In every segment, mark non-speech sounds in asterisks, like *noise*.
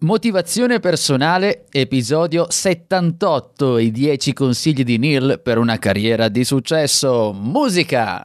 Motivazione personale, episodio 78, i 10 consigli di Neil per una carriera di successo. Musica!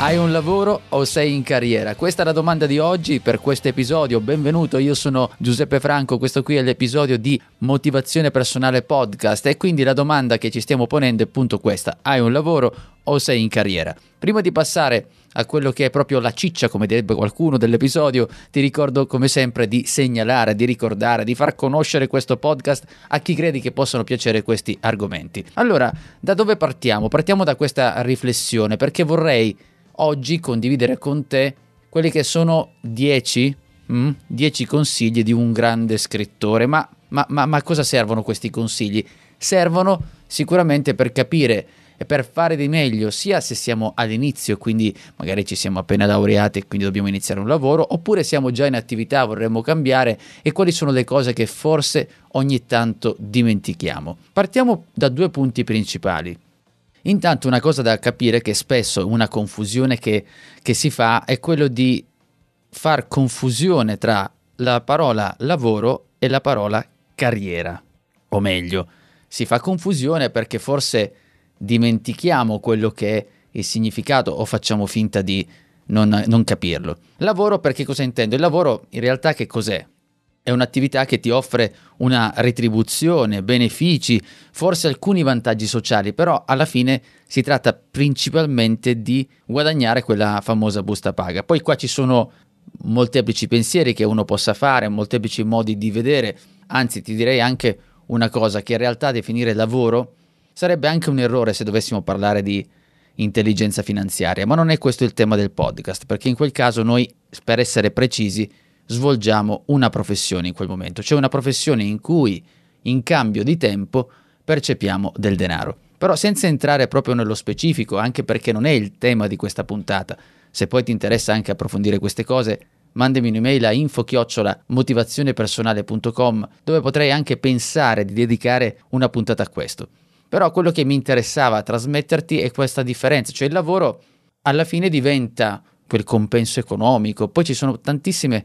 Hai un lavoro o sei in carriera? Questa è la domanda di oggi per questo episodio. Benvenuto, io sono Giuseppe Franco, questo qui è l'episodio di Motivazione Personale Podcast e quindi la domanda che ci stiamo ponendo è appunto questa. Hai un lavoro o sei in carriera? Prima di passare a quello che è proprio la ciccia, come direbbe qualcuno dell'episodio, ti ricordo come sempre di segnalare, di ricordare, di far conoscere questo podcast a chi credi che possano piacere questi argomenti. Allora, da dove partiamo? Partiamo da questa riflessione perché vorrei oggi condividere con te quelli che sono 10 mm, consigli di un grande scrittore. Ma, ma, ma, ma cosa servono questi consigli? Servono sicuramente per capire e per fare di meglio sia se siamo all'inizio, quindi magari ci siamo appena laureati e quindi dobbiamo iniziare un lavoro, oppure siamo già in attività, vorremmo cambiare e quali sono le cose che forse ogni tanto dimentichiamo. Partiamo da due punti principali. Intanto una cosa da capire che spesso una confusione che, che si fa è quello di far confusione tra la parola lavoro e la parola carriera. O meglio, si fa confusione perché forse dimentichiamo quello che è il significato o facciamo finta di non, non capirlo. Lavoro perché cosa intendo? Il lavoro in realtà che cos'è? è un'attività che ti offre una retribuzione, benefici, forse alcuni vantaggi sociali, però alla fine si tratta principalmente di guadagnare quella famosa busta paga. Poi qua ci sono molteplici pensieri che uno possa fare, molteplici modi di vedere, anzi ti direi anche una cosa che in realtà definire lavoro sarebbe anche un errore se dovessimo parlare di intelligenza finanziaria, ma non è questo il tema del podcast, perché in quel caso noi, per essere precisi, svolgiamo una professione in quel momento, cioè una professione in cui in cambio di tempo percepiamo del denaro. Però senza entrare proprio nello specifico, anche perché non è il tema di questa puntata, se poi ti interessa anche approfondire queste cose, mandami un'email a info-motivazionepersonale.com dove potrei anche pensare di dedicare una puntata a questo. Però quello che mi interessava trasmetterti è questa differenza, cioè il lavoro alla fine diventa quel compenso economico, poi ci sono tantissimi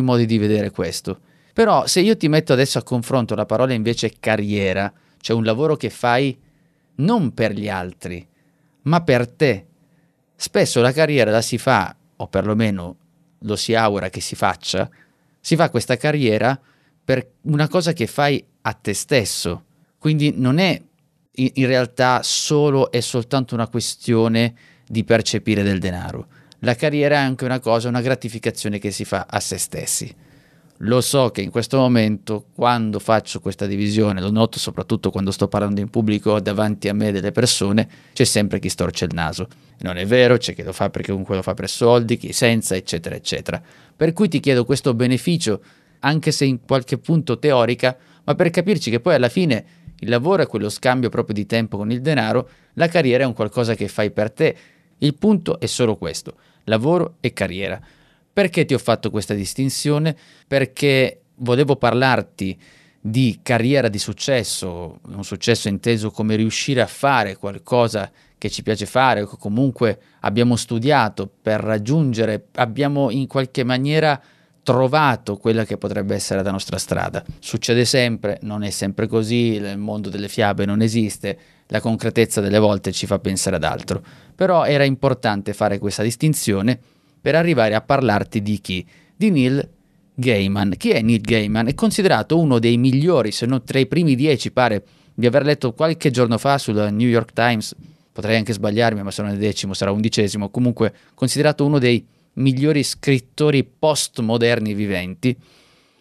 modi di vedere questo. Però se io ti metto adesso a confronto la parola invece carriera, cioè un lavoro che fai non per gli altri, ma per te. Spesso la carriera la si fa, o perlomeno lo si augura che si faccia, si fa questa carriera per una cosa che fai a te stesso. Quindi non è in realtà solo e soltanto una questione di percepire del denaro la carriera è anche una cosa, una gratificazione che si fa a se stessi. Lo so che in questo momento, quando faccio questa divisione, lo noto soprattutto quando sto parlando in pubblico davanti a me delle persone, c'è sempre chi storce il naso. Non è vero, c'è chi lo fa perché comunque lo fa per soldi, chi senza, eccetera, eccetera. Per cui ti chiedo questo beneficio, anche se in qualche punto teorica, ma per capirci che poi alla fine il lavoro è quello scambio proprio di tempo con il denaro, la carriera è un qualcosa che fai per te. Il punto è solo questo lavoro e carriera. Perché ti ho fatto questa distinzione? Perché volevo parlarti di carriera di successo, un successo inteso come riuscire a fare qualcosa che ci piace fare che comunque abbiamo studiato per raggiungere, abbiamo in qualche maniera trovato quella che potrebbe essere la nostra strada. Succede sempre, non è sempre così, il mondo delle fiabe non esiste, la concretezza delle volte ci fa pensare ad altro. Però era importante fare questa distinzione per arrivare a parlarti di chi? Di Neil Gaiman. Chi è Neil Gaiman? È considerato uno dei migliori, se non tra i primi dieci, pare di aver letto qualche giorno fa sul New York Times, potrei anche sbagliarmi, ma se è decimo sarà undicesimo, comunque considerato uno dei migliori scrittori postmoderni viventi.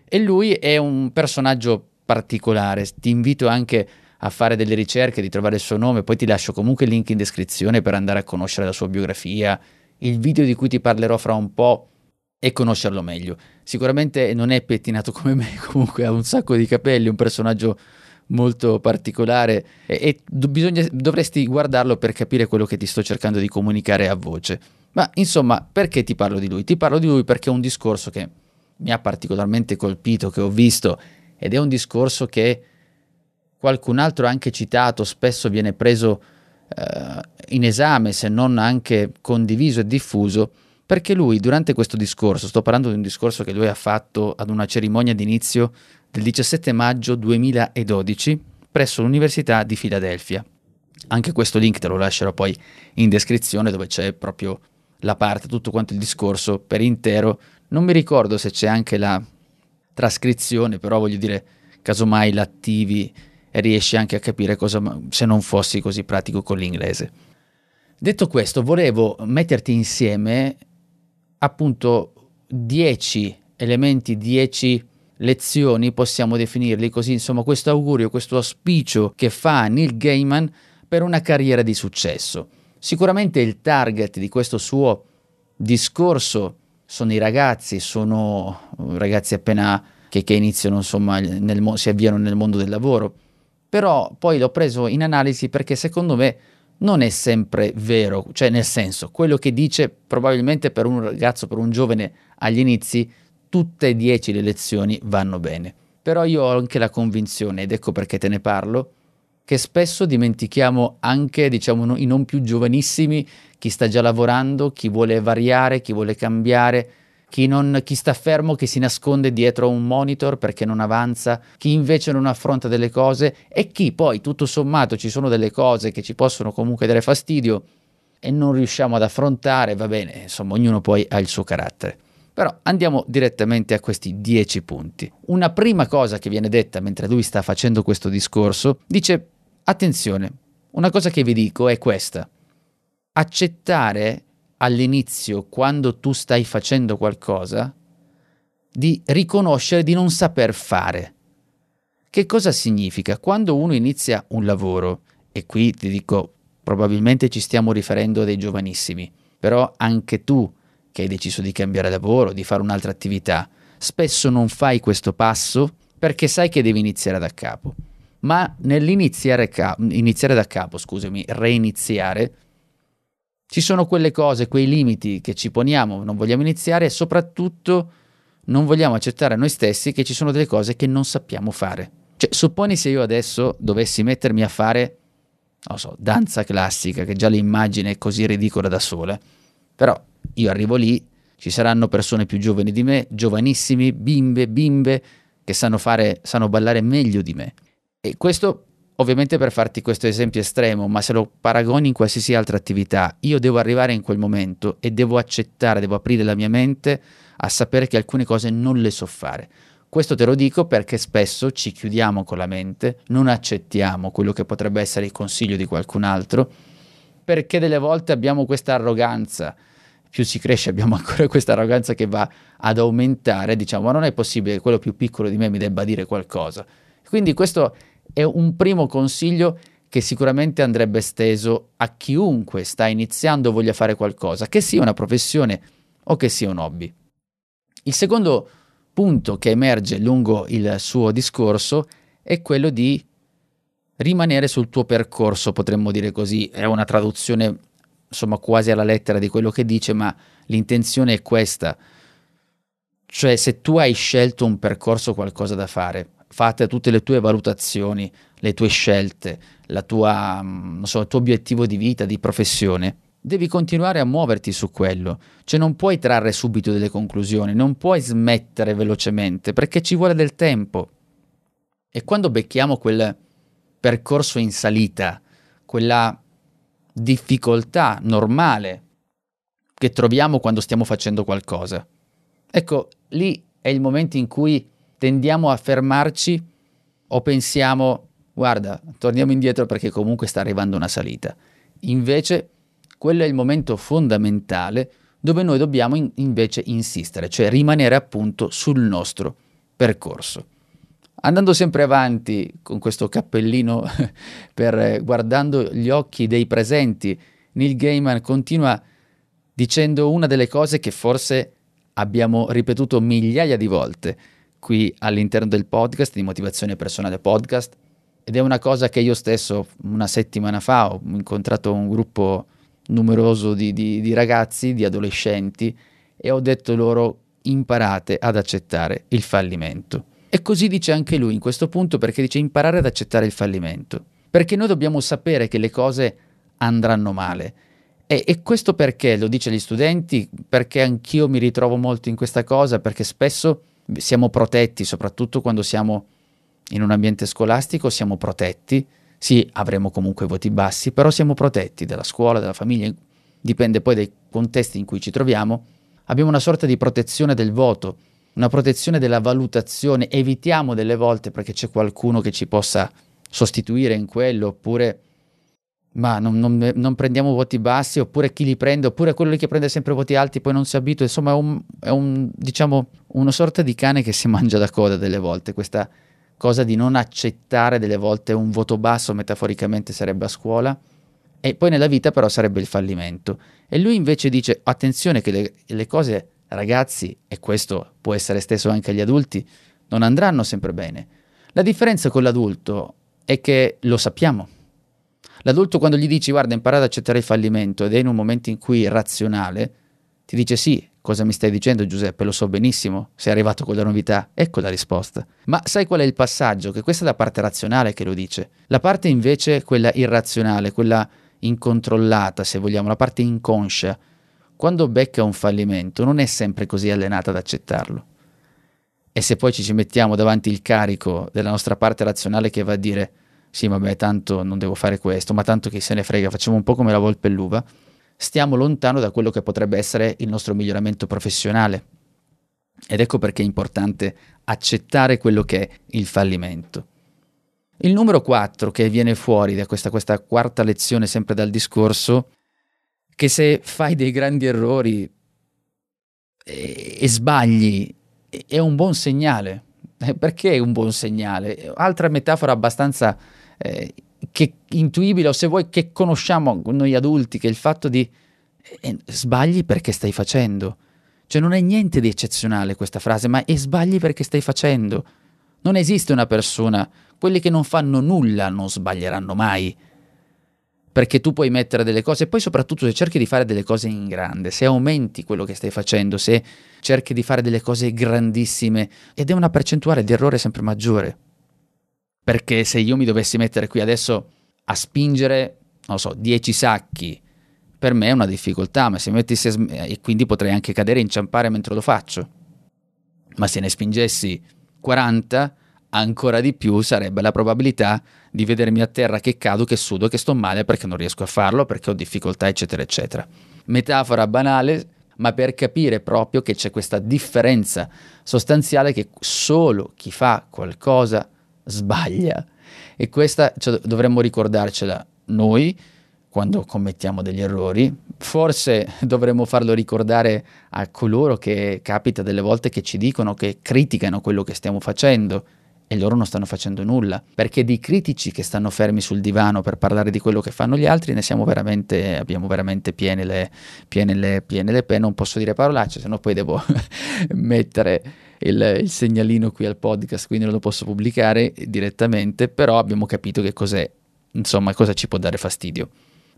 E lui è un personaggio particolare, ti invito anche a fare delle ricerche, di trovare il suo nome, poi ti lascio comunque il link in descrizione per andare a conoscere la sua biografia, il video di cui ti parlerò fra un po' e conoscerlo meglio. Sicuramente non è pettinato come me, *laughs* comunque ha un sacco di capelli, un personaggio molto particolare e, e bisogna, dovresti guardarlo per capire quello che ti sto cercando di comunicare a voce. Ma insomma, perché ti parlo di lui? Ti parlo di lui perché è un discorso che mi ha particolarmente colpito, che ho visto, ed è un discorso che qualcun altro ha anche citato, spesso viene preso eh, in esame, se non anche condiviso e diffuso, perché lui durante questo discorso, sto parlando di un discorso che lui ha fatto ad una cerimonia d'inizio del 17 maggio 2012 presso l'Università di Filadelfia. Anche questo link te lo lascerò poi in descrizione dove c'è proprio la parte, tutto quanto il discorso per intero. Non mi ricordo se c'è anche la trascrizione, però voglio dire, casomai l'attivi e riesci anche a capire cosa se non fossi così pratico con l'inglese. Detto questo, volevo metterti insieme appunto 10 elementi, 10 lezioni, possiamo definirli così, insomma, questo augurio, questo auspicio che fa Neil Gaiman per una carriera di successo. Sicuramente il target di questo suo discorso sono i ragazzi, sono ragazzi appena che, che iniziano, insomma, nel, si avviano nel mondo del lavoro. Però poi l'ho preso in analisi perché secondo me non è sempre vero, cioè nel senso, quello che dice probabilmente per un ragazzo, per un giovane agli inizi, tutte e dieci le lezioni vanno bene. Però io ho anche la convinzione, ed ecco perché te ne parlo, che spesso dimentichiamo anche, diciamo, i non più giovanissimi, chi sta già lavorando, chi vuole variare, chi vuole cambiare, chi, non, chi sta fermo, che si nasconde dietro a un monitor perché non avanza, chi invece non affronta delle cose e chi poi tutto sommato ci sono delle cose che ci possono comunque dare fastidio e non riusciamo ad affrontare, va bene, insomma ognuno poi ha il suo carattere. Però andiamo direttamente a questi dieci punti. Una prima cosa che viene detta mentre lui sta facendo questo discorso, dice attenzione, una cosa che vi dico è questa. Accettare all'inizio, quando tu stai facendo qualcosa, di riconoscere di non saper fare. Che cosa significa? Quando uno inizia un lavoro, e qui ti dico, probabilmente ci stiamo riferendo a dei giovanissimi, però anche tu che hai deciso di cambiare lavoro, di fare un'altra attività, spesso non fai questo passo perché sai che devi iniziare da capo. Ma nell'iniziare ca- da capo, scusami, reiniziare, ci sono quelle cose, quei limiti che ci poniamo, non vogliamo iniziare e soprattutto non vogliamo accettare noi stessi che ci sono delle cose che non sappiamo fare. Cioè, supponi se io adesso dovessi mettermi a fare, non so, danza classica, che già l'immagine è così ridicola da sola, però io arrivo lì, ci saranno persone più giovani di me, giovanissimi, bimbe, bimbe, che sanno fare, sanno ballare meglio di me. E questo ovviamente per farti questo esempio estremo, ma se lo paragoni in qualsiasi altra attività, io devo arrivare in quel momento e devo accettare, devo aprire la mia mente a sapere che alcune cose non le so fare. Questo te lo dico perché spesso ci chiudiamo con la mente, non accettiamo quello che potrebbe essere il consiglio di qualcun altro, perché delle volte abbiamo questa arroganza più si cresce abbiamo *laughs* ancora questa arroganza che va ad aumentare, diciamo, ma non è possibile che quello più piccolo di me mi debba dire qualcosa. Quindi questo è un primo consiglio che sicuramente andrebbe esteso a chiunque sta iniziando o voglia fare qualcosa, che sia una professione o che sia un hobby. Il secondo punto che emerge lungo il suo discorso è quello di rimanere sul tuo percorso, potremmo dire così, è una traduzione insomma quasi alla lettera di quello che dice, ma l'intenzione è questa. Cioè se tu hai scelto un percorso, qualcosa da fare, fate tutte le tue valutazioni, le tue scelte, tua, mm, so, il tuo obiettivo di vita, di professione, devi continuare a muoverti su quello. Cioè non puoi trarre subito delle conclusioni, non puoi smettere velocemente, perché ci vuole del tempo. E quando becchiamo quel percorso in salita, quella difficoltà normale che troviamo quando stiamo facendo qualcosa. Ecco, lì è il momento in cui tendiamo a fermarci o pensiamo, guarda, torniamo indietro perché comunque sta arrivando una salita. Invece, quello è il momento fondamentale dove noi dobbiamo in- invece insistere, cioè rimanere appunto sul nostro percorso. Andando sempre avanti con questo cappellino *laughs* per, guardando gli occhi dei presenti, Neil Gaiman continua dicendo una delle cose che forse abbiamo ripetuto migliaia di volte qui all'interno del podcast, di Motivazione Personale Podcast, ed è una cosa che io stesso una settimana fa ho incontrato un gruppo numeroso di, di, di ragazzi, di adolescenti, e ho detto loro imparate ad accettare il fallimento. E così dice anche lui in questo punto perché dice imparare ad accettare il fallimento. Perché noi dobbiamo sapere che le cose andranno male. E, e, questo perché lo dice agli studenti? Perché anch'io mi ritrovo molto in questa cosa, perché spesso siamo protetti, soprattutto quando siamo in un ambiente scolastico, siamo protetti. Sì, avremo comunque voti bassi, però siamo protetti dalla scuola, dalla famiglia, dipende poi dai contesti in cui ci troviamo. Abbiamo una sorta di protezione del voto, una protezione della valutazione, evitiamo delle volte perché c'è qualcuno che ci possa sostituire in quello, oppure ma non, non, non, prendiamo voti bassi, oppure chi li prende, oppure quello che prende sempre voti alti poi non si abitua, insomma è un, è un diciamo, una sorta di cane che si *laughs* mangia da coda delle volte, questa cosa di non accettare delle volte un voto basso, metaforicamente sarebbe a scuola, e poi nella vita però sarebbe il fallimento. E lui invece dice, attenzione che le, le cose ragazzi, e questo può essere esteso anche agli adulti, non andranno sempre bene. La differenza con l'adulto è che lo sappiamo. L'adulto quando gli dici guarda impara ad accettare il fallimento ed è in un momento in cui è razionale, ti dice sì, cosa mi stai dicendo Giuseppe, lo so benissimo, sei arrivato con la novità, ecco la risposta. Ma sai qual è il passaggio? Che questa è la parte razionale che lo dice. La parte invece, quella irrazionale, quella incontrollata, se vogliamo, la parte inconscia, quando becca un fallimento non è sempre così allenata ad accettarlo. E se poi ci ci mettiamo davanti il carico della nostra parte razionale che va a dire sì, vabbè, tanto non devo fare questo, ma tanto chi se ne frega, facciamo un po' come la volpe e l'uva, stiamo lontano da quello che potrebbe essere il nostro miglioramento professionale. Ed ecco perché è importante accettare quello che è il fallimento. Il numero 4 che viene fuori da questa, questa quarta lezione sempre dal discorso che se fai dei grandi errori e, e sbagli è un buon segnale. Eh, perché è un buon segnale? Altra metafora abbastanza eh, che intuibile, o se vuoi che conosciamo noi adulti, che il fatto di eh, sbagli perché stai facendo. Cioè non è niente di eccezionale questa frase, ma è sbagli perché stai facendo. Non esiste una persona, quelli che non fanno nulla non sbaglieranno mai perché tu puoi mettere delle cose, e poi soprattutto se cerchi di fare delle cose in grande, se aumenti quello che stai facendo, se cerchi di fare delle cose grandissime, ed è una percentuale di errore sempre maggiore. Perché se io mi dovessi mettere qui adesso a spingere, non so, 10 sacchi, per me è una difficoltà, ma se mi mettissi a sm- e quindi potrei anche cadere e inciampare mentre lo faccio. Ma se ne spingessi 40, ancora di più sarebbe la probabilità di vedermi a terra che cado, che sudo, che sto male perché non riesco a farlo, perché ho difficoltà, eccetera, eccetera. Metafora banale, ma per capire proprio che c'è questa differenza sostanziale che solo chi fa qualcosa sbaglia. E questa cioè, dovremmo ricordarcela noi quando commettiamo degli errori. Forse *laughs* dovremmo farlo ricordare a coloro che capita delle volte che ci dicono che criticano quello che stiamo facendo e loro non stanno facendo nulla, perché di critici che stanno fermi sul divano per parlare di quello che fanno gli altri ne siamo veramente, abbiamo veramente piene le, piene le, piene le penne, non posso dire parolacce, se no poi devo *laughs* mettere il, il, segnalino qui al podcast, quindi non lo posso pubblicare direttamente, però abbiamo capito che cos'è, insomma, cosa ci può dare fastidio.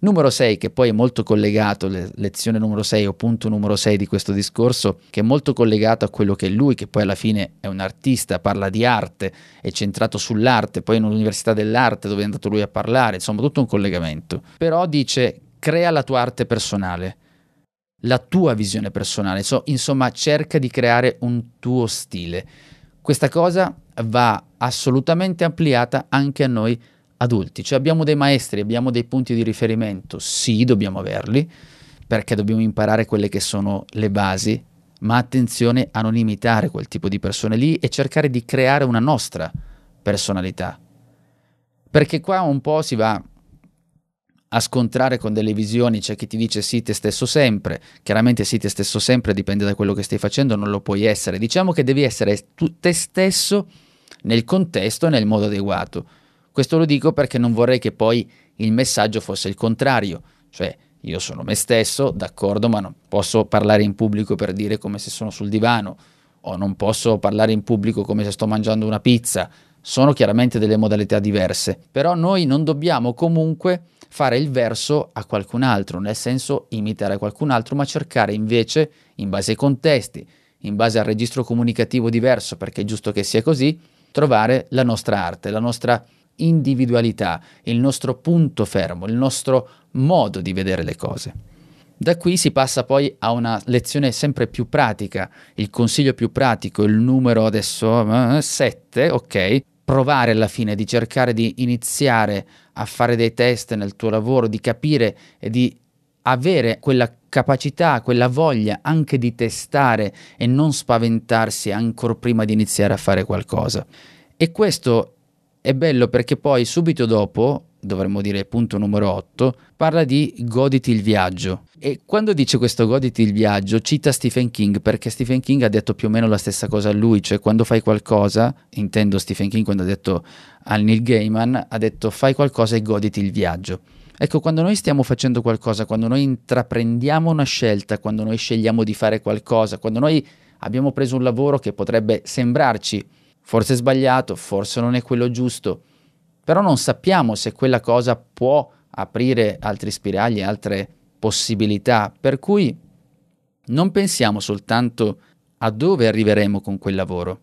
Numero 6, che poi è molto collegato, lezione numero 6 o punto numero 6 di questo discorso, che è molto collegato a quello che lui, che poi alla fine è un artista, parla di arte, è centrato sull'arte, poi in un'università dell'arte dove è andato lui a parlare, insomma tutto un collegamento. Però dice, crea la tua arte personale, la tua visione personale, insomma cerca di creare un tuo stile. Questa cosa va assolutamente ampliata anche a noi adulti, cioè abbiamo dei maestri, abbiamo dei punti di riferimento, sì, dobbiamo averli, perché dobbiamo imparare quelle che sono le basi, ma attenzione a non imitare quel tipo di persone lì e cercare di creare una nostra personalità. Perché qua un po' si va a scontrare con delle visioni, c'è chi ti dice sì te stesso sempre, chiaramente sì te stesso sempre dipende da quello che stai facendo, non lo puoi essere, diciamo che devi essere tu, te stesso nel contesto e nel modo adeguato. Questo lo dico perché non vorrei che poi il messaggio fosse il contrario, cioè io sono me stesso, d'accordo, ma non posso parlare in pubblico per dire come se sono sul divano o non posso parlare in pubblico come se sto mangiando una pizza. Sono chiaramente delle modalità diverse, però noi non dobbiamo comunque fare il verso a qualcun altro, nel senso imitare qualcun altro, ma cercare invece, in base ai contesti, in base al registro comunicativo diverso, perché è giusto che sia così, trovare la nostra arte, la nostra individualità, il nostro punto fermo, il nostro modo di vedere le cose. Da qui si passa poi a una lezione sempre più pratica, il consiglio più pratico, il numero adesso 7, uh, ok? Provare alla fine di cercare di iniziare a fare dei test nel tuo lavoro, di capire e di avere quella capacità, quella voglia anche di testare e non spaventarsi ancora prima di iniziare a fare qualcosa. E questo è bello perché poi subito dopo, dovremmo dire punto numero 8, parla di goditi il viaggio. E quando dice questo goditi il viaggio, cita Stephen King perché Stephen King ha detto più o meno la stessa cosa a lui, cioè quando fai qualcosa, intendo Stephen King quando ha detto al Neil Gaiman, ha detto fai qualcosa e goditi il viaggio. Ecco, quando noi stiamo facendo qualcosa, quando noi intraprendiamo una scelta, quando noi scegliamo di fare qualcosa, quando noi abbiamo preso un lavoro che potrebbe sembrarci forse sbagliato, forse non è quello giusto, però non sappiamo se quella cosa può aprire altri spiragli, altre possibilità, per cui non pensiamo soltanto a dove arriveremo con quel lavoro,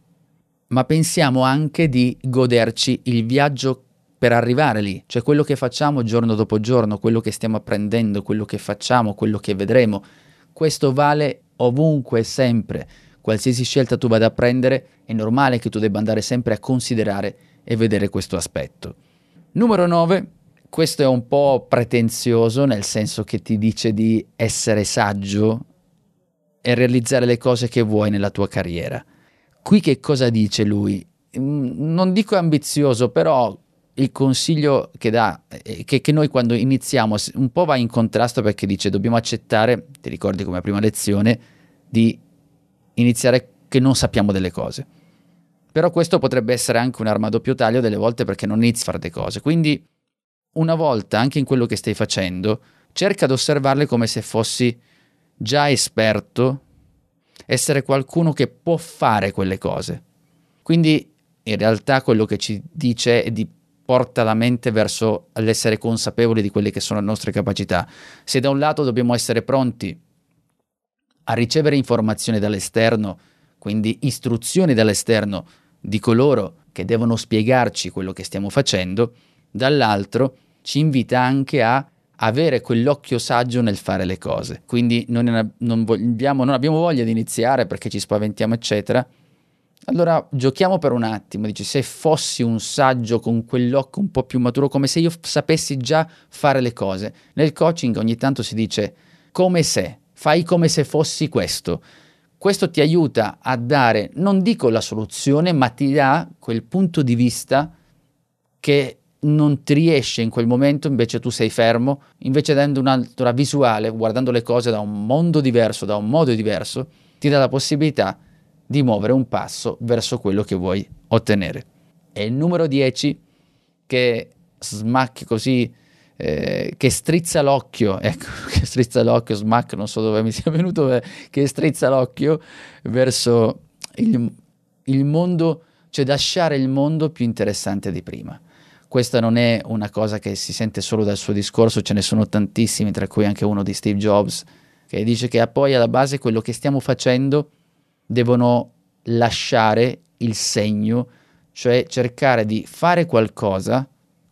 ma pensiamo anche di goderci il viaggio per arrivare lì, cioè quello che facciamo giorno dopo giorno, quello che stiamo apprendendo, quello che facciamo, quello che vedremo. Questo vale ovunque sempre. Qualsiasi scelta tu vada a prendere, è normale che tu debba andare sempre a considerare e vedere questo aspetto. Numero 9. Questo è un po' pretenzioso, nel senso che ti dice di essere saggio e realizzare le cose che vuoi nella tua carriera. Qui che cosa dice lui? Mm, non dico ambizioso, però il consiglio che dà, eh, che, che, noi quando iniziamo un po' va in contrasto perché dice dobbiamo accettare, ti ricordi come prima lezione, di iniziare che non sappiamo delle cose. Però questo potrebbe essere anche un'arma a doppio taglio delle volte perché non inizi a fare le cose. Quindi una volta, anche in quello che stai facendo, cerca di osservarle come se fossi già esperto, essere qualcuno che può fare quelle cose. Quindi in realtà quello che ci dice è di porta la mente verso l'essere consapevoli di quelle che sono le nostre capacità. Se da un lato dobbiamo essere pronti a ricevere informazioni dall'esterno, quindi istruzioni dall'esterno di coloro che devono spiegarci quello che stiamo facendo, dall'altro ci invita anche a avere quell'occhio saggio nel fare le cose. Quindi non, non, vogliamo, non abbiamo voglia di iniziare perché ci spaventiamo, eccetera, allora giochiamo per un attimo, dici se fossi un saggio con quell'occhio un po' più maturo, come se io sapessi già fare le cose. Nel coaching ogni tanto si dice come se, fai come se fossi questo. Questo ti aiuta a dare, non dico la soluzione, ma ti dà quel punto di vista che non ti riesce in quel momento, invece tu sei fermo, invece dando un'altra visuale, guardando le cose da un mondo diverso, da un modo diverso, ti dà la possibilità di muovere un passo verso quello che vuoi ottenere. E il numero 10 che smack così, eh, che strizza l'occhio, *laughs* ecco, che strizza l'occhio, smack, non so dove mi sia venuto, che strizza l'occhio verso il, il mondo, cioè lasciare il mondo più interessante di prima. Questa non è una cosa che si sente solo dal suo discorso, ce ne sono tantissimi, tra cui anche uno di Steve Jobs, che dice che poi alla base quello che stiamo facendo devono lasciare il segno, cioè cercare di fare qualcosa,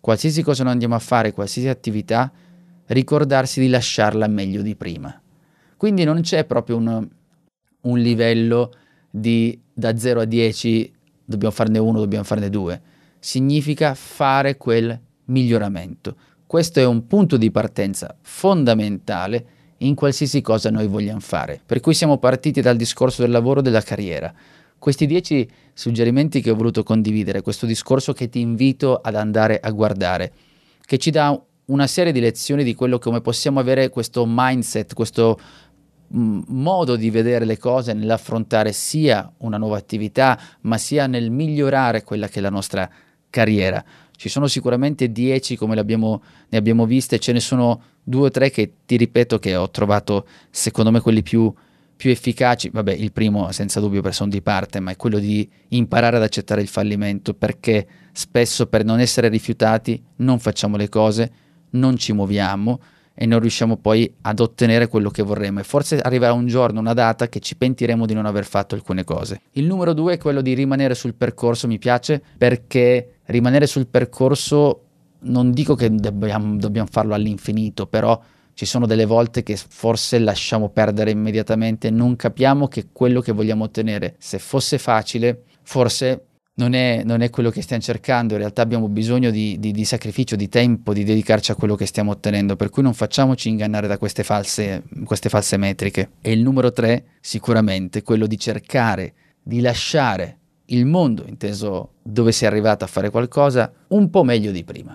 qualsiasi cosa noi andiamo a fare, qualsiasi attività, ricordarsi di lasciarla meglio di prima. Quindi non c'è proprio un, un livello di da 0 a 10 dobbiamo farne uno, dobbiamo farne due. Significa fare quel miglioramento. Questo è un punto di partenza fondamentale in qualsiasi cosa noi vogliamo fare. Per cui siamo partiti dal discorso del lavoro e della carriera. Questi dieci suggerimenti che ho voluto condividere, questo discorso che ti invito ad andare a guardare, che ci dà una serie di lezioni di quello come possiamo avere questo mindset, questo mm, modo di vedere le cose nell'affrontare sia una nuova attività, ma sia nel migliorare quella che è la nostra carriera. Ci sono sicuramente 10 come abbiamo, ne abbiamo viste, ce ne sono due o tre che ti ripeto che ho trovato secondo me quelli più, più efficaci. Vabbè, il primo senza dubbio per son di parte, ma è quello di imparare ad accettare il fallimento perché spesso per non essere rifiutati non facciamo le cose, non ci muoviamo e non riusciamo poi ad ottenere quello che vorremmo e forse arriverà un giorno, una data che ci pentiremo di non aver fatto alcune cose. Il numero due è quello di rimanere sul percorso, mi piace perché rimanere sul percorso non dico che dobbiamo, dobbiamo farlo all'infinito, però ci sono delle volte che forse lasciamo perdere immediatamente, non capiamo che quello che vogliamo ottenere, se fosse facile, forse non è, non è, quello che stiamo cercando, in realtà abbiamo bisogno di, di, di, sacrificio, di tempo, di dedicarci a quello che stiamo ottenendo, per cui non facciamoci ingannare da queste false, queste false metriche. E il numero tre, sicuramente, quello di cercare di lasciare il mondo, inteso dove sei arrivato a fare qualcosa, un po' meglio di prima.